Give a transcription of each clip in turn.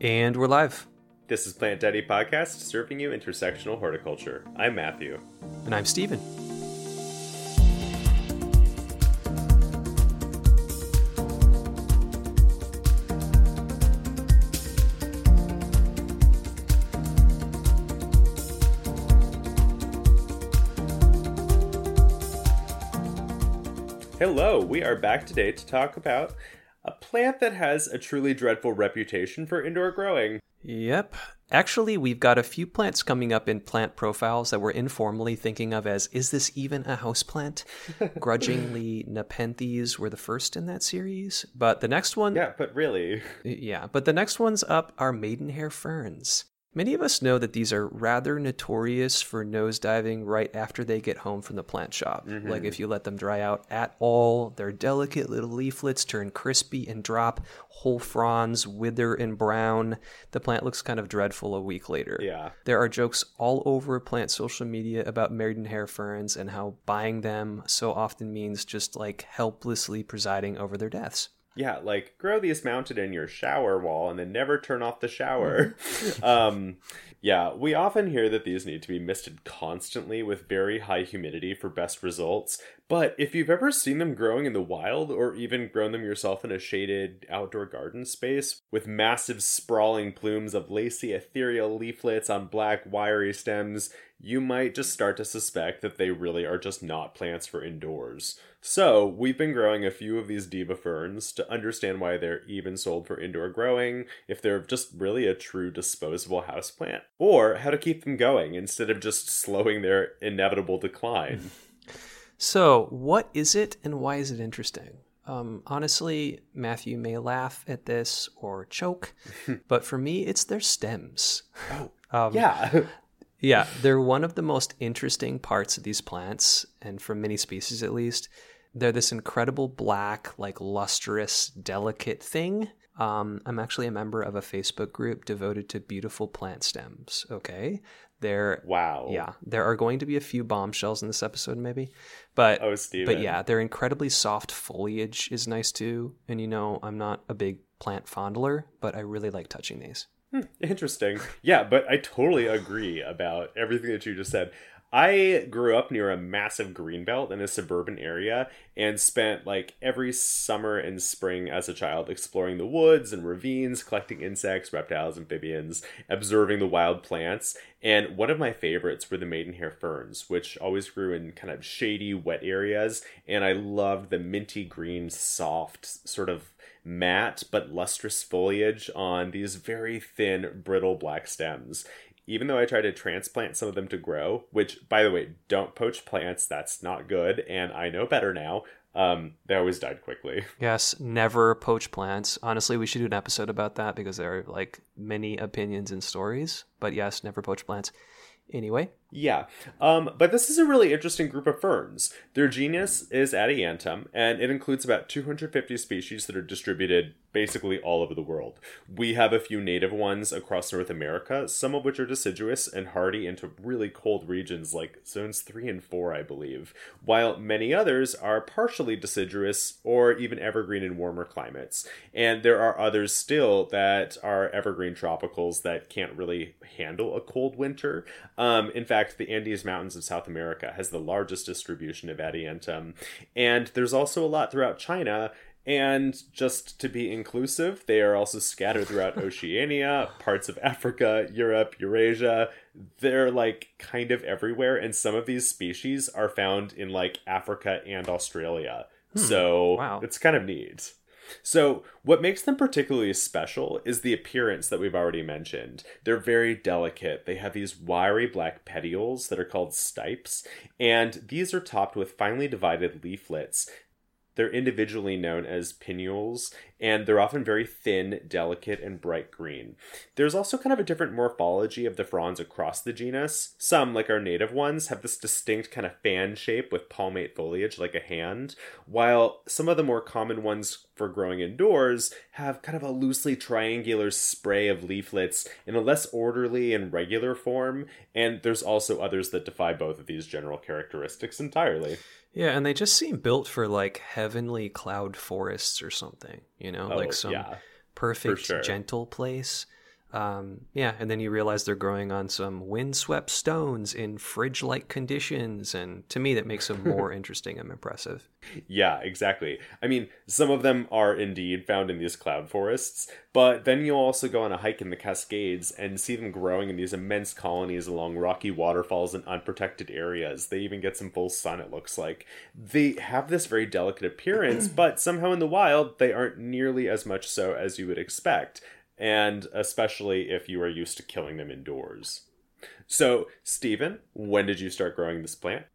And we're live. This is Plant Daddy Podcast, serving you intersectional horticulture. I'm Matthew. And I'm Steven. Hello, we are back today to talk about a plant that has a truly dreadful reputation for indoor growing. Yep. Actually, we've got a few plants coming up in plant profiles that we're informally thinking of as is this even a houseplant? Grudgingly, Nepenthes were the first in that series. But the next one. Yeah, but really. Yeah, but the next ones up are maidenhair ferns. Many of us know that these are rather notorious for nosediving right after they get home from the plant shop. Mm-hmm. Like if you let them dry out at all, their delicate little leaflets turn crispy and drop, whole fronds wither and brown. The plant looks kind of dreadful a week later. Yeah. There are jokes all over plant social media about maidenhair ferns and how buying them so often means just like helplessly presiding over their deaths. Yeah, like grow these mounted in your shower wall and then never turn off the shower. um, yeah, we often hear that these need to be misted constantly with very high humidity for best results. But if you've ever seen them growing in the wild or even grown them yourself in a shaded outdoor garden space with massive sprawling plumes of lacy ethereal leaflets on black wiry stems, you might just start to suspect that they really are just not plants for indoors. So, we've been growing a few of these diva ferns to understand why they're even sold for indoor growing, if they're just really a true disposable houseplant, or how to keep them going instead of just slowing their inevitable decline. So, what is it and why is it interesting? Um, honestly, Matthew may laugh at this or choke, but for me, it's their stems. Oh, um, yeah. Yeah, they're one of the most interesting parts of these plants, and for many species at least. They're this incredible black, like lustrous, delicate thing. Um, I'm actually a member of a Facebook group devoted to beautiful plant stems. Okay, there. Wow. Yeah, there are going to be a few bombshells in this episode, maybe, but oh, Steven. but yeah, their incredibly soft foliage is nice too. And you know, I'm not a big plant fondler, but I really like touching these. Hmm, interesting. Yeah, but I totally agree about everything that you just said. I grew up near a massive greenbelt in a suburban area and spent like every summer and spring as a child exploring the woods and ravines, collecting insects, reptiles, amphibians, observing the wild plants. And one of my favorites were the maidenhair ferns, which always grew in kind of shady, wet areas. And I loved the minty green, soft, sort of matte but lustrous foliage on these very thin, brittle black stems even though I tried to transplant some of them to grow, which, by the way, don't poach plants, that's not good, and I know better now. Um, they always died quickly. Yes, never poach plants. Honestly, we should do an episode about that because there are like many opinions and stories. But yes, never poach plants. Anyway. Yeah. Um, but this is a really interesting group of ferns. Their genus is Adiantum, and it includes about 250 species that are distributed basically all over the world. We have a few native ones across North America, some of which are deciduous and hardy into really cold regions like zones 3 and 4, I believe, while many others are partially deciduous or even evergreen in warmer climates. And there are others still that are evergreen tropicals that can't really handle a cold winter. Um, in fact, fact, the Andes Mountains of South America has the largest distribution of Adiantum. And there's also a lot throughout China. And just to be inclusive, they are also scattered throughout Oceania, parts of Africa, Europe, Eurasia. They're like kind of everywhere. And some of these species are found in like Africa and Australia. Hmm. So wow. it's kind of neat. So, what makes them particularly special is the appearance that we've already mentioned. They're very delicate. They have these wiry black petioles that are called stipes, and these are topped with finely divided leaflets they're individually known as pinnules, and they're often very thin, delicate, and bright green. There's also kind of a different morphology of the fronds across the genus. Some, like our native ones, have this distinct kind of fan shape with palmate foliage like a hand, while some of the more common ones for growing indoors have kind of a loosely triangular spray of leaflets in a less orderly and regular form, and there's also others that defy both of these general characteristics entirely. Yeah, and they just seem built for like heavenly cloud forests or something, you know, oh, like some yeah, perfect, sure. gentle place. Um, yeah, and then you realize they're growing on some windswept stones in fridge like conditions. And to me, that makes them more interesting and impressive. Yeah, exactly. I mean, some of them are indeed found in these cloud forests, but then you'll also go on a hike in the Cascades and see them growing in these immense colonies along rocky waterfalls and unprotected areas. They even get some full sun, it looks like. They have this very delicate appearance, but somehow in the wild, they aren't nearly as much so as you would expect and especially if you are used to killing them indoors. So, Steven, when did you start growing this plant?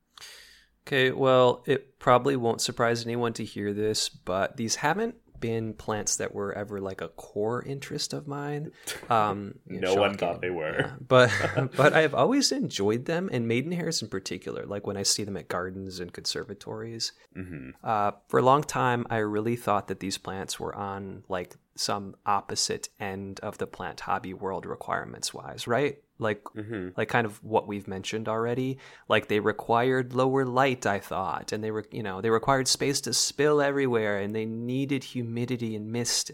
Okay, well, it probably won't surprise anyone to hear this, but these haven't been plants that were ever like a core interest of mine. Um, no shocking. one thought they were, yeah. but but I've always enjoyed them, and maidenhairs in particular. Like when I see them at gardens and conservatories. Mm-hmm. Uh, for a long time, I really thought that these plants were on like some opposite end of the plant hobby world requirements wise, right? Like mm-hmm. like kind of what we've mentioned already. Like they required lower light, I thought, and they were you know, they required space to spill everywhere and they needed humidity and mist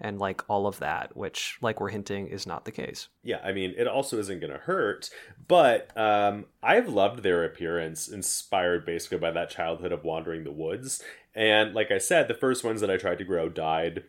and like all of that, which like we're hinting is not the case. Yeah, I mean, it also isn't going to hurt, but um, I've loved their appearance, inspired basically by that childhood of wandering the woods. And like I said, the first ones that I tried to grow died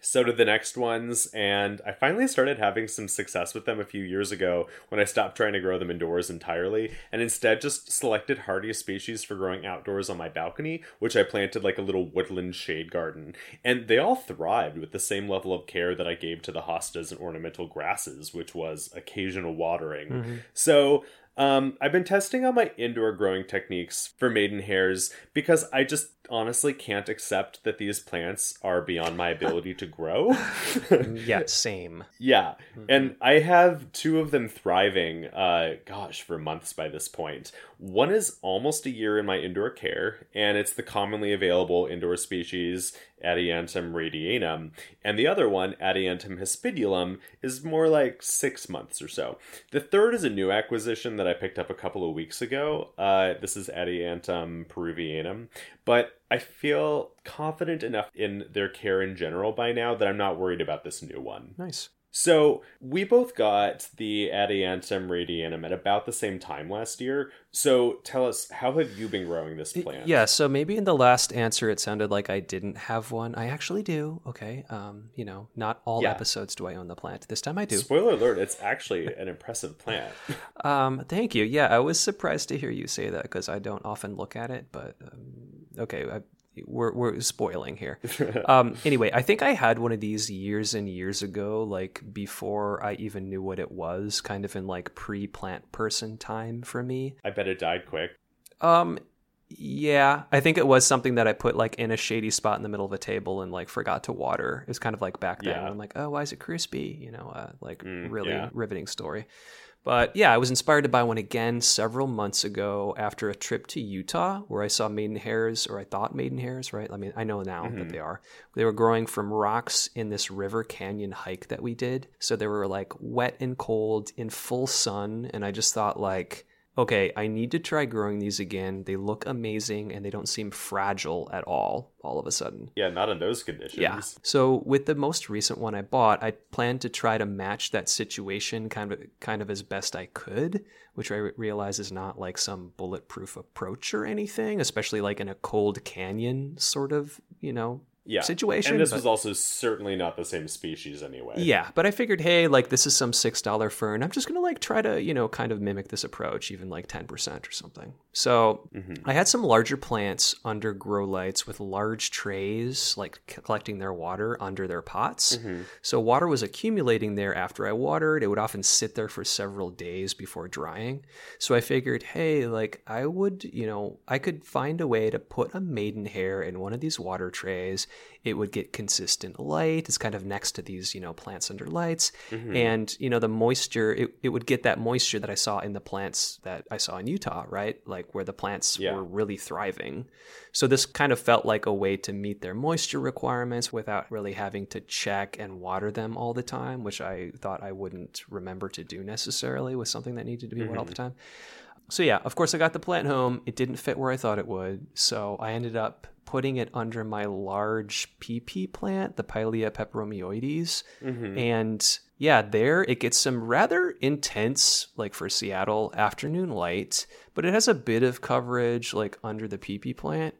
so did the next ones, and I finally started having some success with them a few years ago when I stopped trying to grow them indoors entirely and instead just selected hardy species for growing outdoors on my balcony, which I planted like a little woodland shade garden. And they all thrived with the same level of care that I gave to the hostas and ornamental grasses, which was occasional watering. Mm-hmm. So um, I've been testing out my indoor growing techniques for maidenhairs because I just honestly can't accept that these plants are beyond my ability to grow. yeah, same. Yeah. Mm-hmm. And I have two of them thriving, uh, gosh, for months by this point. One is almost a year in my indoor care, and it's the commonly available indoor species Adiantum raddianum, and the other one, Adiantum hispidulum, is more like six months or so. The third is a new acquisition that I picked up a couple of weeks ago. Uh, this is Adiantum peruvianum, but I feel confident enough in their care in general by now that I'm not worried about this new one. Nice. So we both got the Adiantum raddianum at about the same time last year. So tell us, how have you been growing this plant? Yeah, so maybe in the last answer it sounded like I didn't have one. I actually do. Okay, um, you know, not all yeah. episodes do I own the plant. This time I do. Spoiler alert: it's actually an impressive plant. um, thank you. Yeah, I was surprised to hear you say that because I don't often look at it. But um, okay, I, we're we're spoiling here. um, anyway, I think I had one of these years and years ago, like before I even knew what it was, kind of in like pre-plant person time for me. I bet it died quick. Um, yeah, I think it was something that I put like in a shady spot in the middle of a table and like forgot to water. It was kind of like back then. Yeah. I'm like, oh, why is it crispy? You know, uh, like mm, really yeah. riveting story. But yeah, I was inspired to buy one again several months ago after a trip to Utah where I saw maiden hairs, or I thought maiden hairs, right? I mean, I know now mm-hmm. that they are. They were growing from rocks in this river canyon hike that we did. So they were like wet and cold in full sun. And I just thought, like, okay, I need to try growing these again. They look amazing and they don't seem fragile at all, all of a sudden. Yeah, not in those conditions. Yeah. So with the most recent one I bought, I planned to try to match that situation kind of kind of as best I could, which I realize is not like some bulletproof approach or anything, especially like in a cold canyon sort of, you know, yeah. situation. And this but, was also certainly not the same species anyway. Yeah, but I figured, hey, like this is some six dollar fern. I'm just gonna like try to, you know, kind of mimic this approach, even like ten percent or something. So mm-hmm. I had some larger plants under grow lights with large trays, like collecting their water under their pots. Mm-hmm. So water was accumulating there after I watered. It would often sit there for several days before drying. So I figured, hey, like I would, you know, I could find a way to put a maidenhair in one of these water trays it would get consistent light. It's kind of next to these, you know, plants under lights. Mm-hmm. And, you know, the moisture, it, it would get that moisture that I saw in the plants that I saw in Utah, right? Like where the plants yeah. were really thriving. So this kind of felt like a way to meet their moisture requirements without really having to check and water them all the time, which I thought I wouldn't remember to do necessarily with something that needed to be mm-hmm. watered all the mm-hmm. time. So yeah, of course I got the plant home. It didn't fit where I thought it would. So I ended up putting it under my large PP plant, the Pilea peperomioides. Mm-hmm. And yeah, there it gets some rather intense, like for Seattle, afternoon light, but it has a bit of coverage like under the PP plant.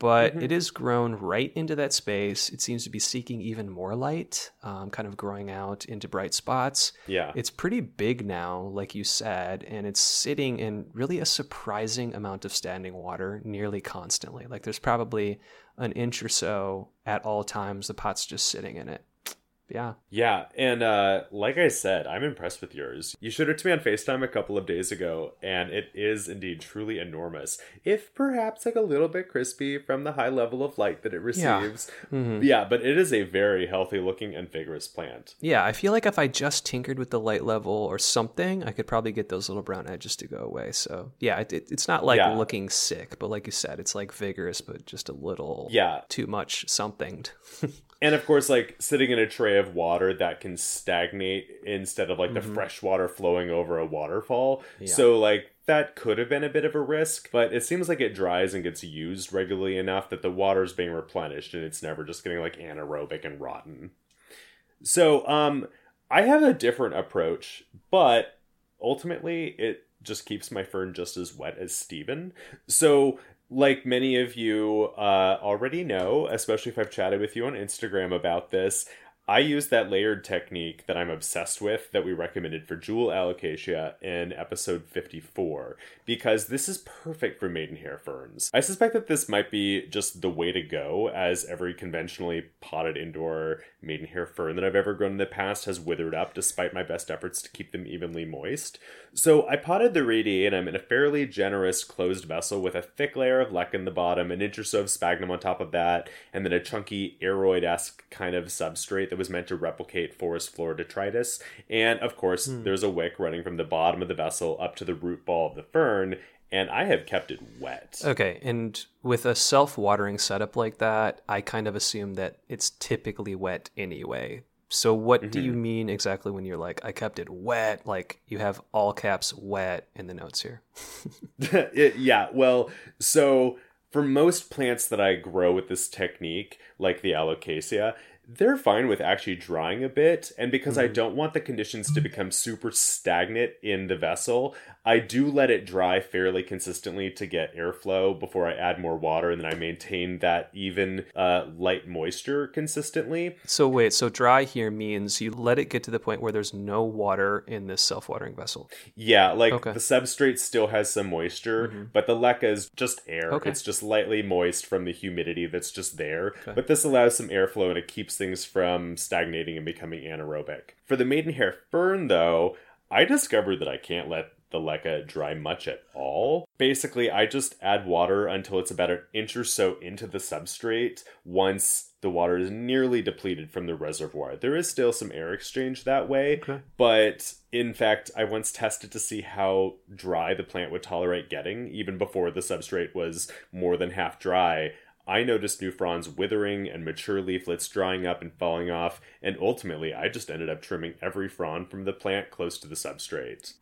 But Mhm. it is grown right into that space. It seems to be seeking even more light, um, kind of growing out into bright spots. Yeah. It's pretty big now, like you said, and it's sitting in really a surprising amount of standing water nearly constantly. Like there's probably an inch or so at all times the pot's just sitting in it. Yeah. Yeah, and uh, like I said, I'm impressed with yours. You showed it to me on FaceTime a couple of days ago, and it is indeed truly enormous. If perhaps like a little bit crispy from the high level of light that it Yeah. receives. Mhm. Yeah, but it is a very healthy looking and vigorous plant. Yeah, I feel like if I just tinkered with the light level or something, I could probably get those little brown edges to go away. So yeah, it, it, it's not like Yeah. looking sick, but like you said, it's like vigorous, but just a little Yeah. too much something. And of course, like sitting in a tray of water that can stagnate instead of like the fresh water flowing over a waterfall. Yeah. So, like, that could have been a bit of a risk, but it seems like it dries and gets used regularly enough that the water's being replenished and it's never just getting like anaerobic and rotten. So, um, I have a different approach, but ultimately it just keeps my fern just as wet as Steven. So, like many of you uh, already know, especially if I've chatted with you on Instagram about this, I use that layered technique that I'm obsessed with that we recommended for Jewel Alocasia in episode 54 because this is perfect for maidenhair ferns. I suspect that this might be just the way to go as every conventionally potted indoor maidenhair fern that I've ever grown in the past has withered up despite my best efforts to keep them evenly moist. So I potted the radiatum in a fairly generous closed vessel with a thick layer of leca in the bottom, an inch or so of sphagnum on top of that, and then a chunky aroid-esque kind of substrate that was meant to replicate forest floor detritus. And of course, hmm. there's a wick running from the bottom of the vessel up to the root ball of the fern, and I have kept it wet. Okay, and with a self-watering setup like that, I kind of assume that it's typically wet anyway. So what do you mm-hmm. mean exactly when you're like I kept it wet? Like you have all caps wet in the notes here. It- yeah, well, so for most plants that I grow with this technique, like the alocasia, they're fine with actually drying a bit. And because I mm-hmm. don't want the conditions to mm-hmm. become super stagnant in the vessel, I do let it dry fairly consistently to get airflow before I add more water. And then I maintain that even uh, light moisture consistently. So wait, so dry here means you let it get to the point where there's no water in this self-watering vessel. Yeah, like Okay. the substrate still has some moisture, mm-hmm. but the leca is just air. Okay. It's just lightly moist from the humidity that's just there. Okay. But this allows some airflow and it keeps things from stagnating and becoming anaerobic. For the maidenhair fern, though, I discovered that I can't let the leca dry much at all. Basically, I just add water until it's about an inch or so into the substrate once the water is nearly depleted from the reservoir. There is still some air exchange that way, Okay. but in fact, I once tested to see how dry the plant would tolerate getting, even before the substrate was more than half dry. I noticed new fronds withering and mature leaflets drying up and falling off, and ultimately, I just ended up trimming every frond from the plant close to the substrate.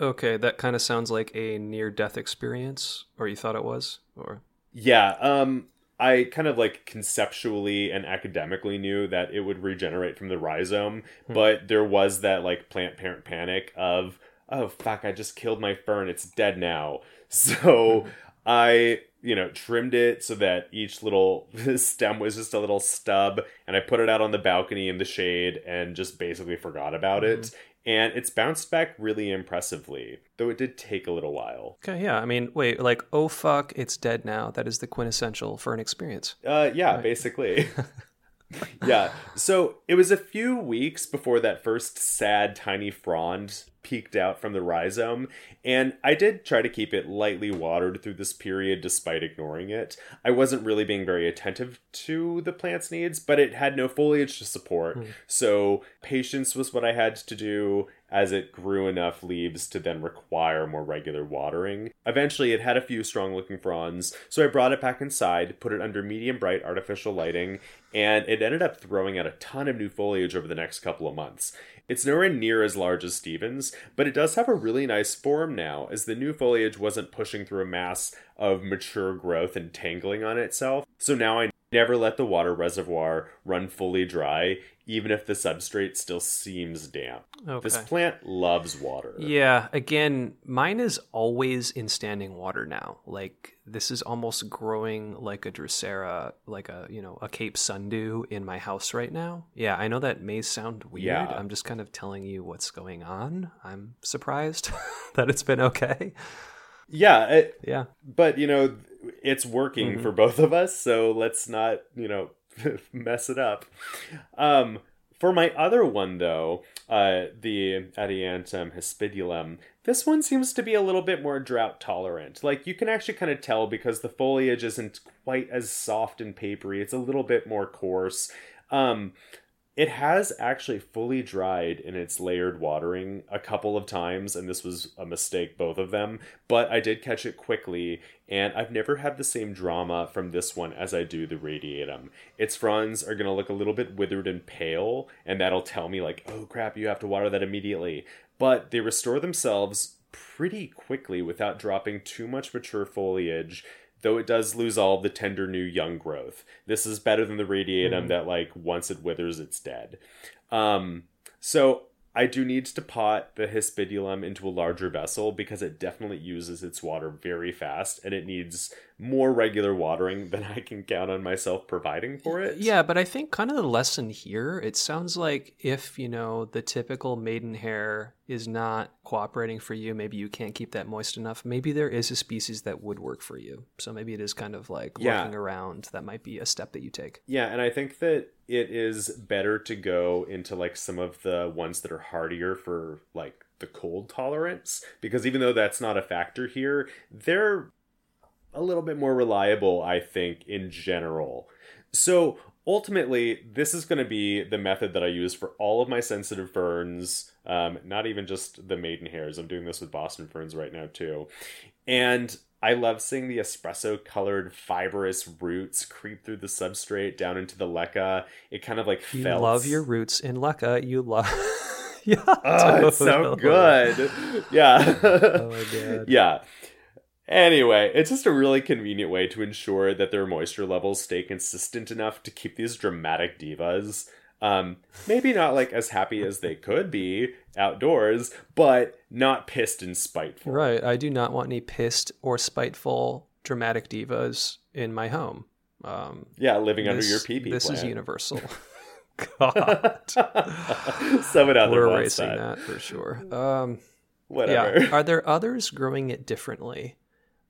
Okay, that kind of sounds like a near-death experience, or you thought it was, or Yeah, um, I kind of like conceptually and academically knew that it would regenerate from the rhizome, but there was that like plant parent panic of, oh fuck, I just killed my fern, it's dead now. So I, you know, trimmed it so that each little stem was just a little stub, and I put it out on the balcony in the shade and just basically forgot about it. And it's bounced back really impressively, though it did take a little while. okay, yeah. I mean, wait, like oh fuck, it's dead now. That is the quintessential for an experience. Uh, yeah, basically. yeah. So it was a few weeks before that first sad tiny frond peeked out from the rhizome, and I did try to keep it lightly watered through this period despite ignoring it. I wasn't really being very attentive to the plant's needs, but it had no foliage to support, hmm. so patience was what I had to do as it grew enough leaves to then require more regular watering. Eventually, it had a few strong looking fronds, so I brought it back inside, put it under medium bright artificial lighting, and it ended up throwing out a ton of new foliage over the next couple of months. It's nowhere near as large as Stevens, but it does have a really nice form now, as the new foliage wasn't pushing through a mass of mature growth and tangling on itself. So now I Never let the water reservoir run fully dry, even if the substrate still seems damp. Okay. This plant loves water. Yeah, again, mine is always in standing water now. Like this is almost growing like a Drosera, like a you know a Cape Sundew in my house right now. Yeah, I know that may sound weird. Yeah. I'm just kind of telling you what's going on. I'm surprised that it's been okay. Yeah, it, Yeah, but you know, it's working Mhm. for both of us, so let's not, you know, mess it up. Um, for my other one though, uh, the Adiantum hispidulum, this one seems to be a little bit more drought tolerant. Like you can actually kind of tell because the foliage isn't quite as soft and papery; it's a little bit more coarse. Um, it has actually fully dried in its layered watering a couple of times, and this was a mistake, both of them. But I did catch it quickly, and I've never had the same drama from this one as I do the radiatum. Its fronds are to look a little bit withered and pale, and that'll tell me, like, oh crap, you have to water that immediately. But they restore themselves pretty quickly without dropping too much mature foliage though it does lose all the tender new young growth. This is better than the radiatum that like once it withers it's dead. Um so I do need to pot the hispidulum into a larger vessel because it definitely uses its water very fast and it needs more regular watering than I can count on myself providing for it. Yeah, but I think kind of the lesson here, it sounds like if, you know, the typical maidenhair is not cooperating for you, maybe you can't keep that moist enough. Maybe there is a species that would work for you. So maybe it is kind of like Yeah. looking around. That might be a step that you take. Yeah, and I think that it is better to go into like some of the ones that are hardier for like the cold tolerance because even though that's not a factor here, they're a little bit more reliable, I think, in general. So ultimately, this is going to be the method that I use for all of my sensitive ferns, um, not even just the maiden hairs. I'm doing this with Boston ferns right now, too. And I love seeing the espresso colored fibrous roots creep through the substrate down into the leca. It kind of like You love your roots in Leca. You love. yeah. Oh, it's so good. Yeah. Oh my god. yeah. Anyway, it's just a really convenient way to ensure that their moisture levels stay consistent enough to keep these dramatic divas um maybe not like as happy as they could be outdoors, but not pissed and spiteful. Right. I do not want any pissed or spiteful dramatic divas in my home. Um, Yeah, living under your pee pee This is universal. God, Someone out there we're erasing that. that. for sure. Um, Whatever. yeah. Are there others growing it differently?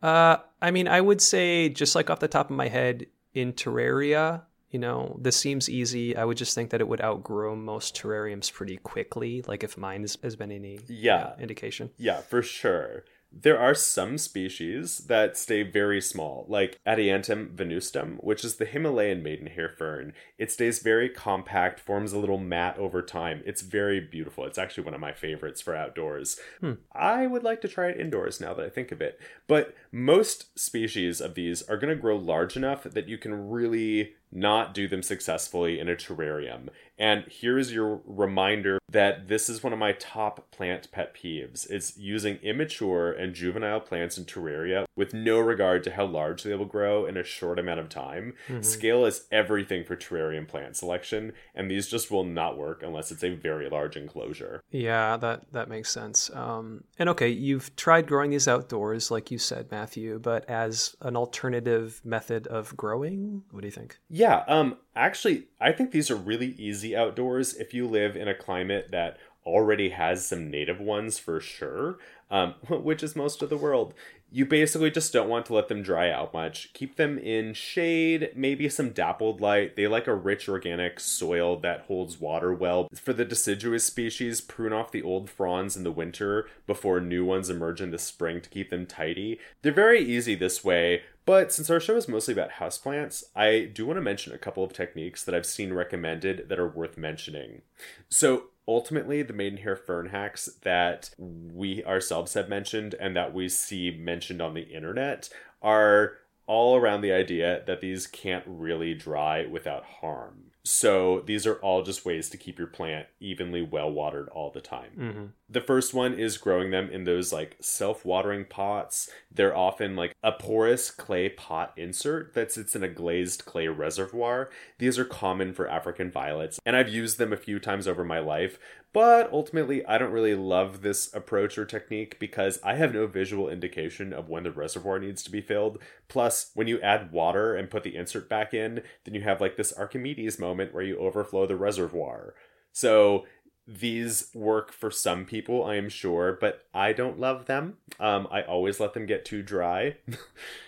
Uh, I mean, I would say just like off the top of my head, in terraria, you know, this seems easy. I would just think that it would outgrow most terrariums pretty quickly. Like if mine has, has been any Yeah. indication. Yeah, for sure. There are some species that stay very small, like Adiantum venustum, which is the Himalayan maidenhair fern. It stays very compact, forms a little mat over time. It's very beautiful. It's actually one of my favorites for outdoors. Hmm. I would like to try it indoors now that I think of it. But most species of these are going to grow large enough that you can really not do them successfully in a terrarium. And here is your reminder that this is one of my top plant pet peeves is using immature and juvenile plants in terraria with no regard to how large they will grow in a short amount of time. Scale is everything for terrarium plant selection, and these just will not work unless it's a very large enclosure. Yeah, that that makes sense. Um, and okay, you've tried growing these outdoors, like you said, Matthew, but as an alternative method of growing, what do you think? Yeah, um actually I think these are really easy outdoors if you live in a climate that already has some native ones for sure, um which is most of the world. You basically just don't want to let them dry out much. Keep them in shade, maybe some dappled light. They like a rich organic soil that holds water well. For the deciduous species, prune off the old fronds in the winter before new ones emerge in the spring to keep them tidy. They're very easy this way, but since our show is mostly about houseplants, I do want to mention a couple of techniques that I've seen recommended that are worth mentioning. So, ultimately, the maidenhair fern hacks that we ourselves have mentioned and that we see mentioned on the internet are all around the idea that these can't really dry without harm. So these are all just ways to keep your plant evenly well watered all the time. Mm-hmm. The first one is growing them in those like self watering pots. They're often like a porous clay pot insert that sits in a glazed clay reservoir. These are common for African violets, and I've used them a few times over my life, but ultimately, I don't really love this approach or technique because I have no visual indication of when the reservoir needs to be filled. Plus, when you add water and put the insert back in, then you have like this Archimedes moment where you overflow the reservoir. So these work for some people, I am sure, but I don't love them. Um, I always let them get too dry.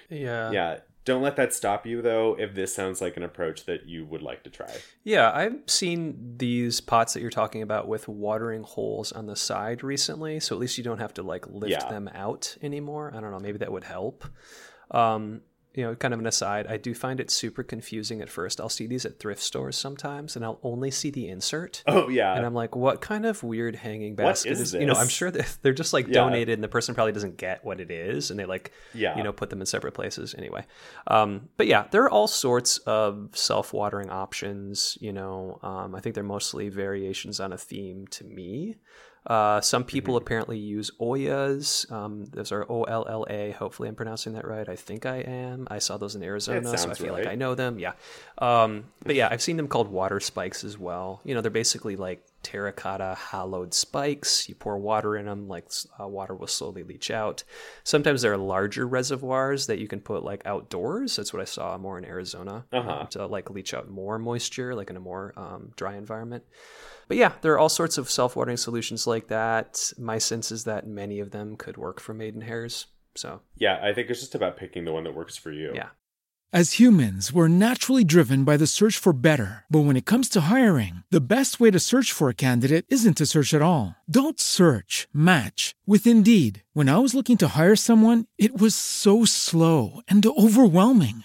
Yeah. yeah. Don't let that stop you, though, if this sounds like an approach that you would like to try. Yeah, I've seen these pots that you're talking about with watering holes on the side recently, so at least you don't have to like lift Yeah. them out anymore. I don't know, maybe that would help. Um, you know, kind of an aside, I do find it super confusing at first. I'll see these at thrift stores sometimes, and I'll only see the insert. Oh, yeah. And I'm like, what kind of weird hanging What basket is this? You know, I'm sure they're just like Yeah. donated, and the person probably doesn't get what it is, and they like, Yeah. you know, put them in separate places anyway. Um, but yeah, there are all sorts of self-watering options. You know, um, I think they're mostly variations on a theme to me. Uh, some people Mm-hmm. apparently use Ollas. Um, those are O L L A. Hopefully, I'm pronouncing that right. I think I am. I saw those in Arizona, so I feel like. I know them. Yeah. Um, but yeah, I've seen them called water spikes as well. You know, they're basically like terracotta hollowed spikes. You pour water in them, like uh, water will slowly leach out. Sometimes there are larger reservoirs that you can put like outdoors. That's what I saw more in Arizona Uh-huh. um, to like leach out more moisture, like in a more um, dry environment. But yeah, there are all sorts of self-watering solutions like that. My sense is that many of them could work for maidenhairs. So Yeah, I think it's just about picking the one that works for you. yeah. As humans, we're naturally driven by the search for better. But when it comes to hiring, the best way to search for a candidate isn't to search at all. Don't search, match with Indeed. When I was looking to hire someone, it was so slow and overwhelming.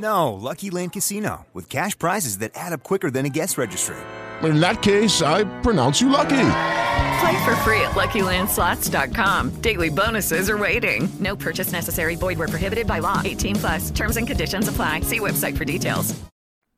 No, Lucky Land Casino, with cash prizes that add up quicker than a guest registry. In that case, I pronounce you lucky. Play for free at LuckyLandSlots.com. Daily bonuses are waiting. No purchase necessary. Void where prohibited by law. 18 plus. Terms and conditions apply. See website for details.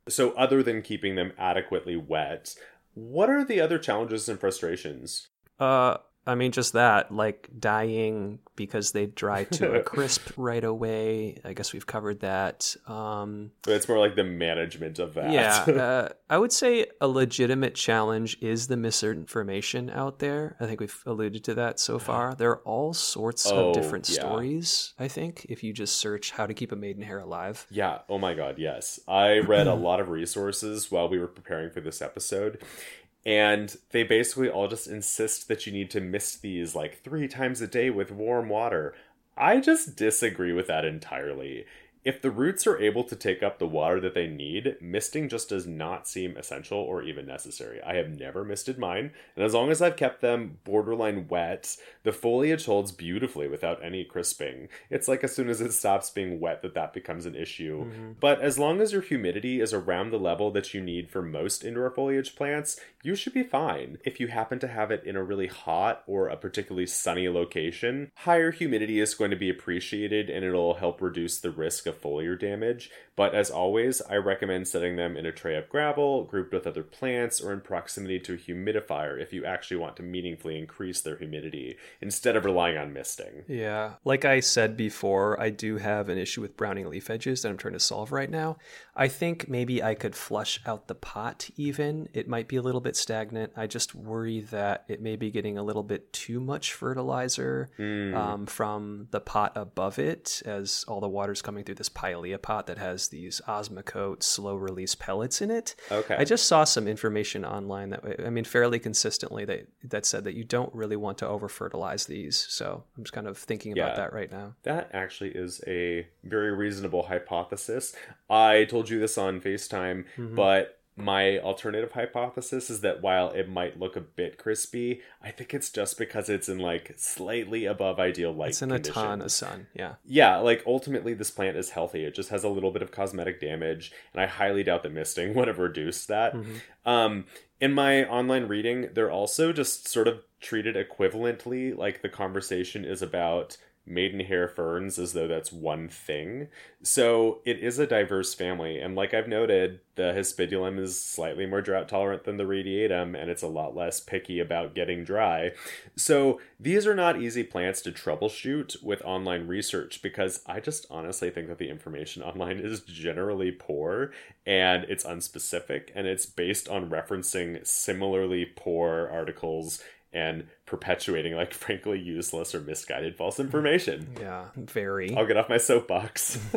So, other than keeping them adequately wet, what are the other challenges and frustrations? Uh, I mean, just that, like dying because they dry to a crisp right away. I guess we've covered that. Um, It's more like the management of that. yeah, uh, I would say a legitimate challenge is the misinformation out there. I think we've alluded to that so far. There are all sorts Oh, of different yeah. stories, I think, if you just search how to keep a maidenhair alive. Yeah. Oh my God. Yes. I read a lot of resources while we were preparing for this episode. And they basically all just insist that you need to mist these like three times a day with warm water. I just disagree with that entirely. If the roots are able to take up the water that they need, misting just does not seem essential or even necessary. I have never misted mine, and as long as I've kept them borderline wet, the foliage holds beautifully without any crisping. It's like as soon as it stops being wet that that becomes an issue. Mm-hmm. But as long as your humidity is around the level that you need for most indoor foliage plants, you should be fine. If you happen to have it in a really hot or a particularly sunny location, higher humidity is going to be appreciated and it'll help reduce the risk of of foliar damage. But as always, I recommend setting them in a tray of gravel, grouped with other plants, or in proximity to a humidifier if you actually want to meaningfully increase their humidity instead of relying on misting. Yeah. Like I said before, I do have an issue with browning leaf edges that I'm trying to solve right now. I think maybe I could flush out the pot even. It might be a little bit stagnant. I just worry that it may be getting a little bit too much fertilizer Hmm. um, from the pot above it as all the water's coming through this pilea pot that has these Osmocote slow release pellets in it. Okay. I just saw some information online that I mean fairly consistently that that said that you don't really want to over fertilize these. So I'm just kind of thinking about Yeah. that right now. That actually is a very reasonable hypothesis. I told you this on FaceTime, mm-hmm. but my alternative hypothesis is that while it might look a bit crispy, I think it's just because it's in like slightly above ideal light It's in a ton of sun. Yeah. Yeah, like ultimately this plant is healthy. It just has a little bit of cosmetic damage, and I highly doubt that misting would have reduced that. Um, in my online reading, they're also just sort of treated equivalently, like the conversation is about maidenhair ferns as though that's one thing. So it is a diverse family, and like I've noted, the Hispidulum is slightly more drought tolerant than the radiatum, and it's a lot less picky about getting dry. So these are not easy plants to troubleshoot with online research because I just honestly think that the information online is generally poor and it's unspecific and it's based on referencing similarly poor articles and perpetuating like frankly useless or misguided false information. Yeah. Very. I'll get off my soapbox.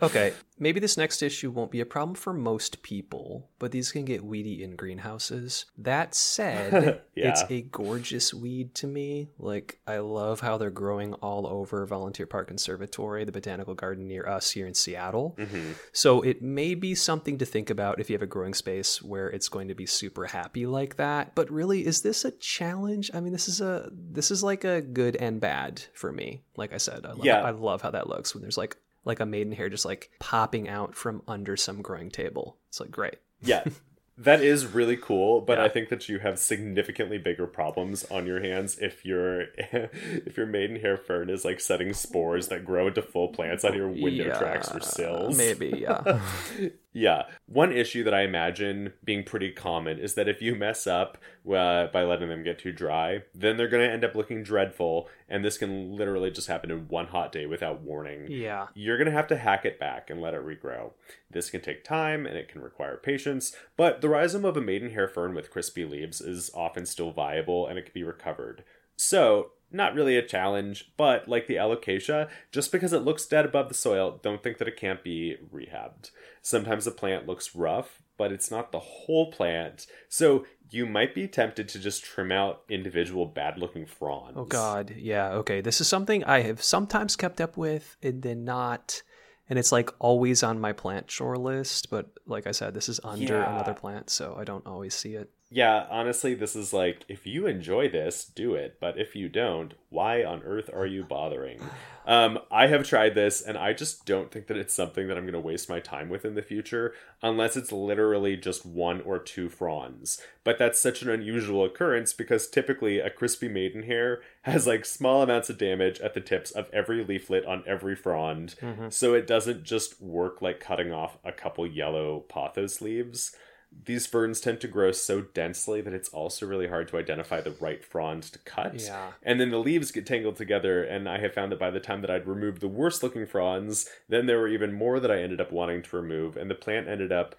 Okay, maybe this next issue won't be a problem for most people, but these can get weedy in greenhouses. That said, Yeah. it's a gorgeous weed to me. Like, I love how they're growing all over Volunteer Park Conservatory, the botanical garden near us here in Seattle. Mm-hmm. So it may be something to think about if you have a growing space where it's going to be super happy like that. But really, is this a challenge? I mean, this is a this is like a good and bad for me. Like I said, I love, Yeah. I love how that looks when there's like like a maidenhair just like popping out from under some growing table. It's like great. yeah. That is really cool, but Yeah. I think that you have significantly bigger problems on your hands if your if your maidenhair fern is like setting spores that grow into full plants on your window tracks or sills. Maybe, yeah. Yeah. One issue that I imagine being pretty common is that if you mess up uh, by letting them get too dry, then they're going to end up looking dreadful, and this can literally just happen in one hot day without warning. yeah. You're going to have to hack it back and let it regrow. This can take time and it can require patience, but the rhizome of a maidenhair fern with crispy leaves is often still viable and it can be recovered. So, not really a challenge, but like the alocasia, just because it looks dead above the soil, don't think that it can't be rehabbed. Sometimes the plant looks rough, but it's not the whole plant. So, you might be tempted to just trim out individual bad looking fronds. Oh God, yeah. Okay, this is something I have sometimes kept up with and then not, and it's like always on my plant chore list. But like I said, this is under Yeah. another plant, so I don't always see it. Yeah, honestly, this is like if you enjoy this, do it. But if you don't, why on earth are you bothering? Um, I have tried this, and I just don't think that it's something that I'm going to waste my time with in the future, unless it's literally just one or two fronds. But that's such an unusual occurrence because typically a crispy maidenhair has like small amounts of damage at the tips of every leaflet on every frond, so it doesn't just work like cutting off a couple yellow pothos leaves these ferns tend to grow so densely that it's also really hard to identify the right frond to cut. Yeah. And then the leaves get tangled together, and I have found that by the time that I'd removed the worst looking fronds, then there were even more that I ended up wanting to remove, and the plant ended up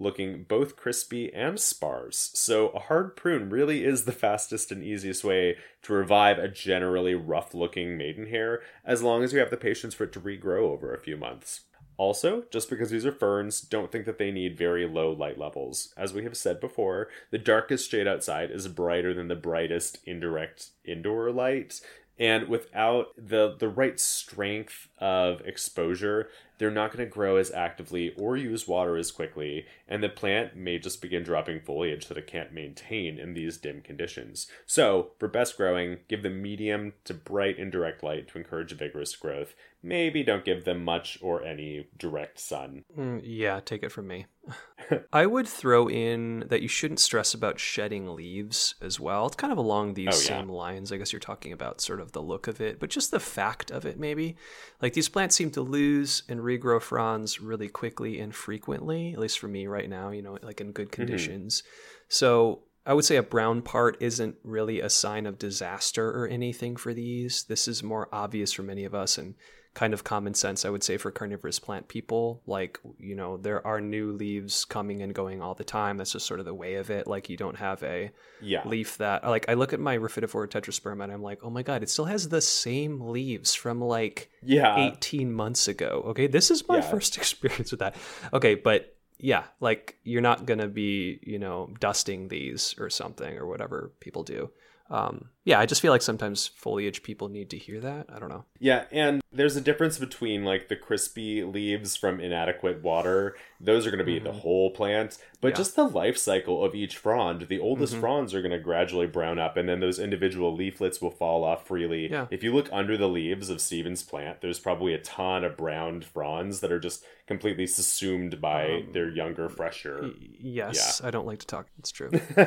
looking both crispy and sparse. So a hard prune really is the fastest and easiest way to revive a generally rough looking maidenhair, as long as you have the patience for it to regrow over a few months. Also, just because these are ferns, don't think that they need very low light levels. As we have said before, the darkest shade outside is brighter than the brightest indirect indoor light. And without the the right strength of exposure, they're not going to grow as actively or use water as quickly, and the plant may just begin dropping foliage that it can't maintain in these dim conditions. So, for best growing, give them medium to bright indirect light to encourage vigorous growth. Maybe don't give them much or any direct sun. Mm, yeah, take it from me. I would throw in that you shouldn't stress about shedding leaves as well. It's kind of along these Oh, yeah. same lines. I guess you're talking about sort of the look of it, but just the fact of it, maybe. Like these plants seem to lose and regrow fronds really quickly and frequently, at least for me right now, you know, like in good mm-hmm. conditions. So I would say a brown part isn't really a sign of disaster or anything for these. This is more obvious for many of us and kind of common sense, I would say, for carnivorous plant people. Like, you know, there are new leaves coming and going all the time. That's just sort of the way of it. Like, you don't have a Yeah. leaf that, like, I look at my Rhaphidophora tetrasperma and I'm like, oh my God, it still has the same leaves from like Yeah. 18 months ago. Okay, this is my Yeah. first experience with that. Okay, but yeah, like you're not gonna be, you know, dusting these or something or whatever people do. Um, yeah, I just feel like sometimes foliage people need to hear that. I don't know. Yeah, and there's a difference between like the crispy leaves from inadequate water. Those are going to be the whole plant, but Mm-hmm. Yeah. just the life cycle of each frond. The oldest Mhm. fronds are going to gradually brown up, and then those individual leaflets will fall off freely. Yeah. If you look under the leaves of Steven's plant, there's probably a ton of browned fronds that are just completely subsumed by Um, their younger, fresher. Yes, I don't like to talk. It's true.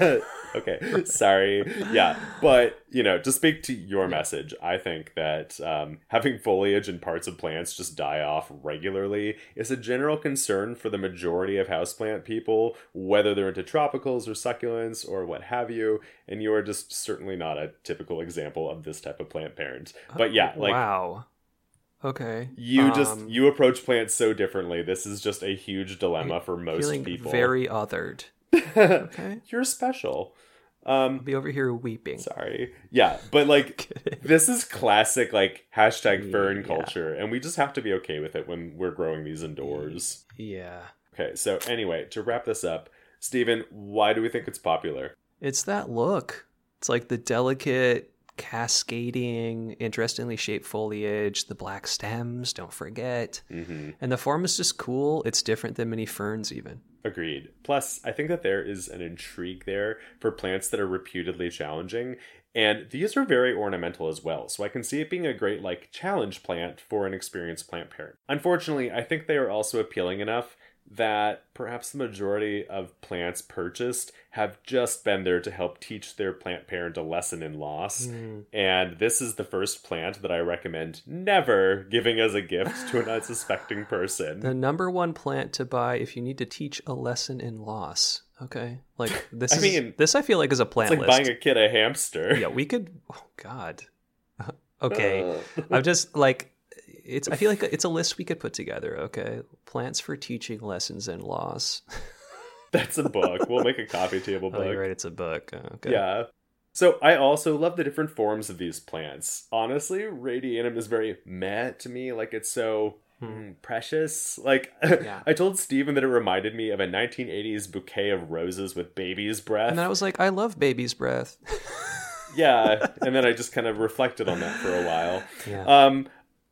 okay, sorry. Yeah, but you know, to speak to your message, I think that um, having foliage and parts of plants just die off regularly is a general concern for the majority of houseplant people, whether they're into tropicals or succulents or what have you. And you are just certainly not a typical example of this type of plant parent. But yeah, like wow. Okay. you just Um, you approach plants so differently. This is just a huge dilemma for most feeling people. very othered. okay. You're special. Um, I'll be over here weeping. Sorry. Yeah, but like this is classic like hashtag fern Yeah. culture, and we just have to be okay with it when we're growing these indoors. Yeah. Okay, so anyway, to wrap this up, Steven, why do we think it's popular? It's that look. It's like the delicate, cascading, interestingly shaped foliage, the black stems, don't forget. Mm-hmm. And the form is just cool. It's different than many ferns, even. Agreed. Plus, I think that there is an intrigue there for plants that are reputedly challenging, and these are very ornamental as well, so I can see it being a great, like, challenge plant for an experienced plant parent. Unfortunately, I think they are also appealing enough that perhaps the majority of plants purchased have just been there to help teach their plant parent a lesson in loss. And this is the first plant that I recommend never giving as a gift to an unsuspecting person. The number one plant to buy if you need to teach a lesson in loss. Okay. Like this I is mean, this I feel like is a plant It's like list. buying a kid a hamster. yeah, we could oh god. okay. Uh. I'm just like it's I feel like it's a list we could put together, okay? Plants for teaching lessons in loss. That's a book. We'll make a coffee table Oh, book. you're right, it's a book. Oh, Okay. Yeah. So I also love the different forms of these plants. Honestly, raddianum is very meh to me. Like it's so mm, precious. Like Yeah. I told Steven that it reminded me of a 1980s bouquet of roses with baby's breath. And I was like, I love baby's breath. yeah, and then I just kind of reflected on that for a while. Yeah. Um,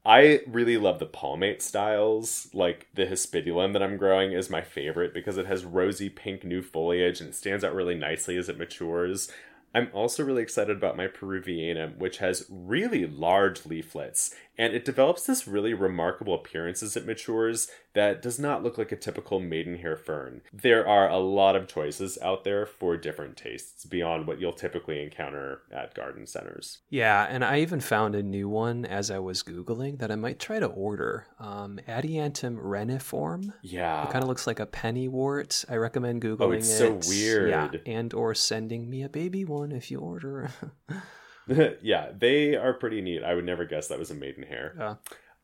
I really love the palmate styles. Like the hispidulum that I'm growing is my favorite because it has rosy pink new foliage and it stands out really nicely as it matures. I'm also really excited about my Peruvianum, which has really large leaflets, and it develops this really remarkable appearance as it matures that does not look like a typical maidenhair fern. There are a lot of choices out there for different tastes beyond what you'll typically encounter at garden centers. Yeah, and I even found a new one as I was Googling that I might try to order. Um, Adiantum reniforme. Yeah. It kind of looks like a pennywort. I recommend Googling Oh, it's so it. weird. Yeah, and or sending me a baby one if you order. yeah, they are pretty neat. I would never guess that was a maidenhair. Yeah.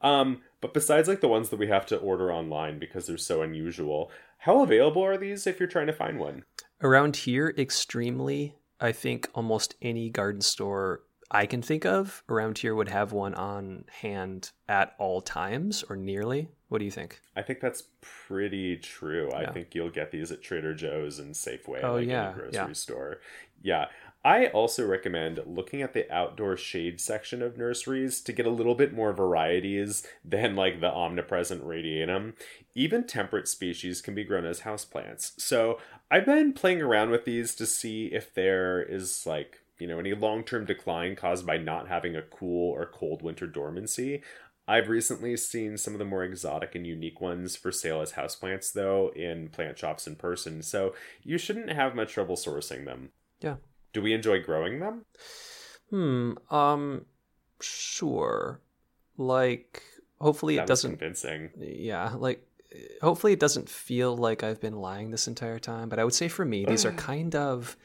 Um, but besides like the ones that we have to order online because they're so unusual, how available are these if you're trying to find one? Around here, extremely. I think almost any garden store I can think of around here would have one on hand at all times or nearly. What do you think? I think that's pretty true. I think you'll get these at Trader Joe's and Safeway, Oh, like yeah, grocery yeah. store. Yeah. I also recommend looking at the outdoor shade section of nurseries to get a little bit more varieties than like the omnipresent raddianum. Even temperate species can be grown as houseplants. So I've been playing around with these to see if there is like, you know, any long term decline caused by not having a cool or cold winter dormancy. I've recently seen some of the more exotic and unique ones for sale as houseplants, though, in plant shops in person, so you shouldn't have much trouble sourcing them. Yeah. Do we enjoy growing them? Hmm. Um. Sure. Like, hopefully That it doesn't. convincing. Yeah. Like, hopefully it doesn't feel like I've been lying this entire time. But I would say for me, these are kind of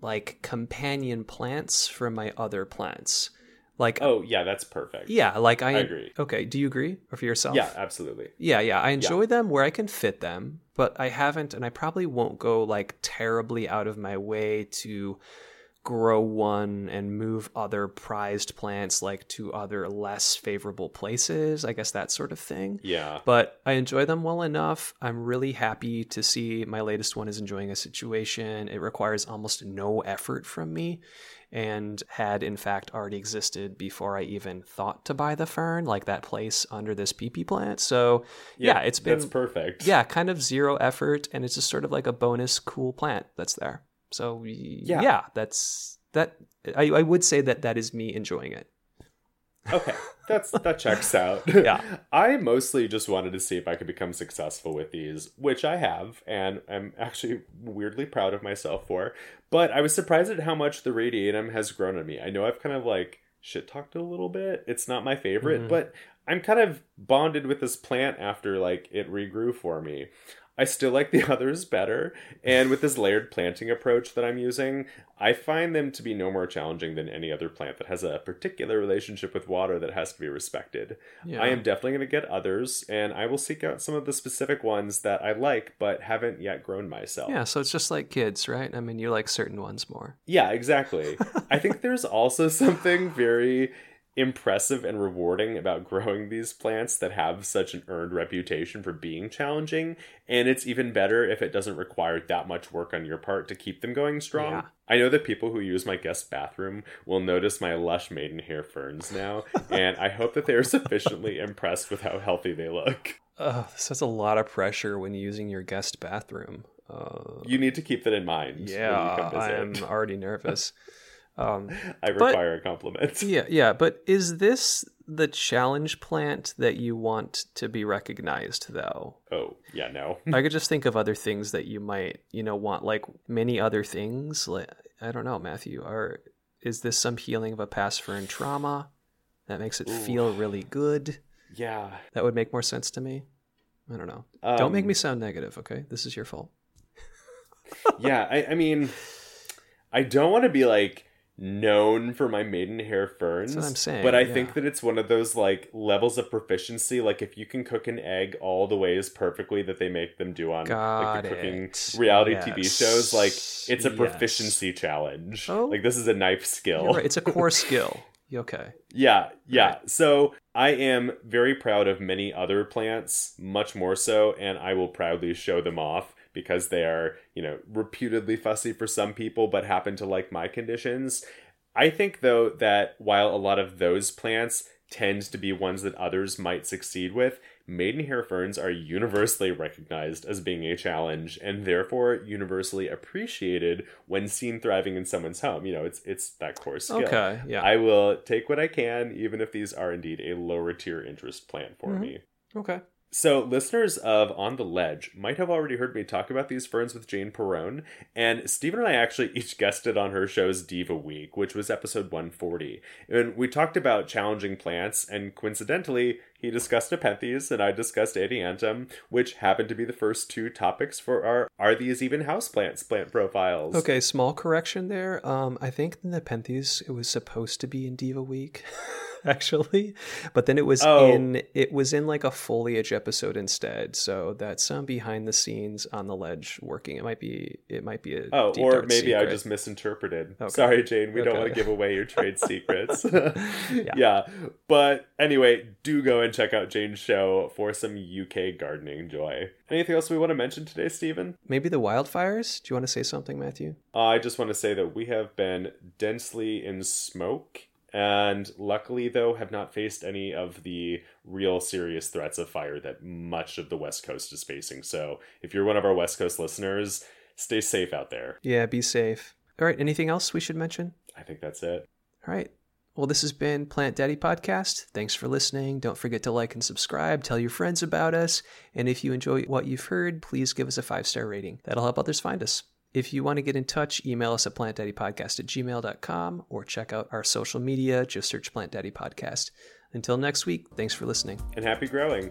like companion plants for my other plants. Like, Oh, yeah, that's perfect. yeah. Like I, I agree. Okay. Do you agree? Or for yourself? Yeah, absolutely. Yeah, yeah. I enjoy them where I can fit them, but I haven't, and I probably won't go like terribly out of my way to grow one and move other prized plants like to other less favorable places. I guess that sort of thing. Yeah. But I enjoy them well enough. I'm really happy to see my latest one is enjoying a situation. It requires almost no effort from me and had in fact already existed before I even thought to buy the fern, like that place under this PP plant. So yeah, it's been That's perfect. yeah, kind of zero effort, and it's just sort of like a bonus cool plant that's there. So Yeah. yeah, that's that. I, I would say that that is me enjoying it. Okay, that's that checks out. Yeah. I mostly just wanted to see if I could become successful with these, which I have, and I'm actually weirdly proud of myself for. But I was surprised at how much the raddianum has grown on me. I know I've kind of like shit talked a little bit. It's not my favorite, Mm-hmm. but I'm kind of bonded with this plant after like it regrew for me. I still like the others better, and with this layered planting approach that I'm using, I find them to be no more challenging than any other plant that has a particular relationship with water that has to be respected. Yeah. I am definitely going to get others, and I will seek out some of the specific ones that I like but haven't yet grown myself. Yeah, so it's just like kids, right? I mean, you like certain ones more. Yeah, exactly. I think there's also something very impressive and rewarding about growing these plants that have such an earned reputation for being challenging, and it's even better if it doesn't require that much work on your part to keep them going strong. Yeah. I know that people who use my guest bathroom will notice my lush maidenhair ferns now, and I hope that they are sufficiently impressed with how healthy they look. Oh, this has a lot of pressure when using your guest bathroom. Uh, You need to keep that in mind. yeah, I am already nervous. Um, I require a compliment. yeah, yeah, but is this the challenge plant that you want to be recognized, though? Oh, yeah, no. I could just think of other things that you might, you know, want, like many other things. Like I don't know, Matthew. Are is this some healing of a past fern trauma that makes it feel really good? yeah. That would make more sense to me. I don't know. don't make Um, me sound negative, okay? This is your fault. yeah, I, I mean, I don't want to be like known for my maidenhair ferns. what I'm saying, But I yeah. think that it's one of those like levels of proficiency. Like if you can cook an egg all the ways perfectly that they make them do on Got like the cooking it. reality TV shows, like it's a Yes. proficiency challenge. Oh. Like this is a knife skill. Right. It's a core skill. You Okay. Yeah, yeah. So I am very proud of many other plants, much more so, and I will proudly show them off because they are, you know, reputedly fussy for some people, but happen to like my conditions. I think, though, that while a lot of those plants tend to be ones that others might succeed with, maidenhair ferns are universally recognized as being a challenge and therefore universally appreciated when seen thriving in someone's home. You know, it's it's that core skill. Okay, yeah. I will take what I can, even if these are indeed a lower tier interest plant for Mm-hmm. me. Okay. So, listeners of On the Ledge might have already heard me talk about these ferns with Jane Perrone, and Steven and I actually each guested on her show's Diva Week, which was episode 140. And we talked about challenging plants, and coincidentally, he discussed Nepenthes and I discussed Adiantum, which happened to be the first two topics for our Are These Even Houseplants plant profiles. Okay, small correction there. Um, I think the Nepenthes it was supposed to be in Diva Week, actually, but then it was Oh. in it was in like a foliage episode instead. So that's some behind the scenes on the ledge working. It might be it might be a Oh, or maybe I just misinterpreted. Okay. Sorry, Jane. We don't want to give away your trade secrets. yeah. But anyway, do go and check out Jane's show for some UK gardening joy. Anything else we want to mention today, Steven? maybe the wildfires. Do you want to say something, Matthew? Uh, I just want to say that we have been densely in smoke. And luckily, though, have not faced any of the real serious threats of fire that much of the West Coast is facing. So, if you're one of our West Coast listeners, stay safe out there. Yeah, be safe. All right. Anything else we should mention? I think that's it. All right. Well, this has been Plant Daddy Podcast. Thanks for listening. Don't forget to like and subscribe, tell your friends about us, and if you enjoy what you've heard, please give us a five star rating. That'll help others find us. If you want to get in touch, email us at plantdaddypodcast at gmail.com or check out our social media. Just search Plant Daddy Podcast. Until next week, thanks for listening. And happy growing.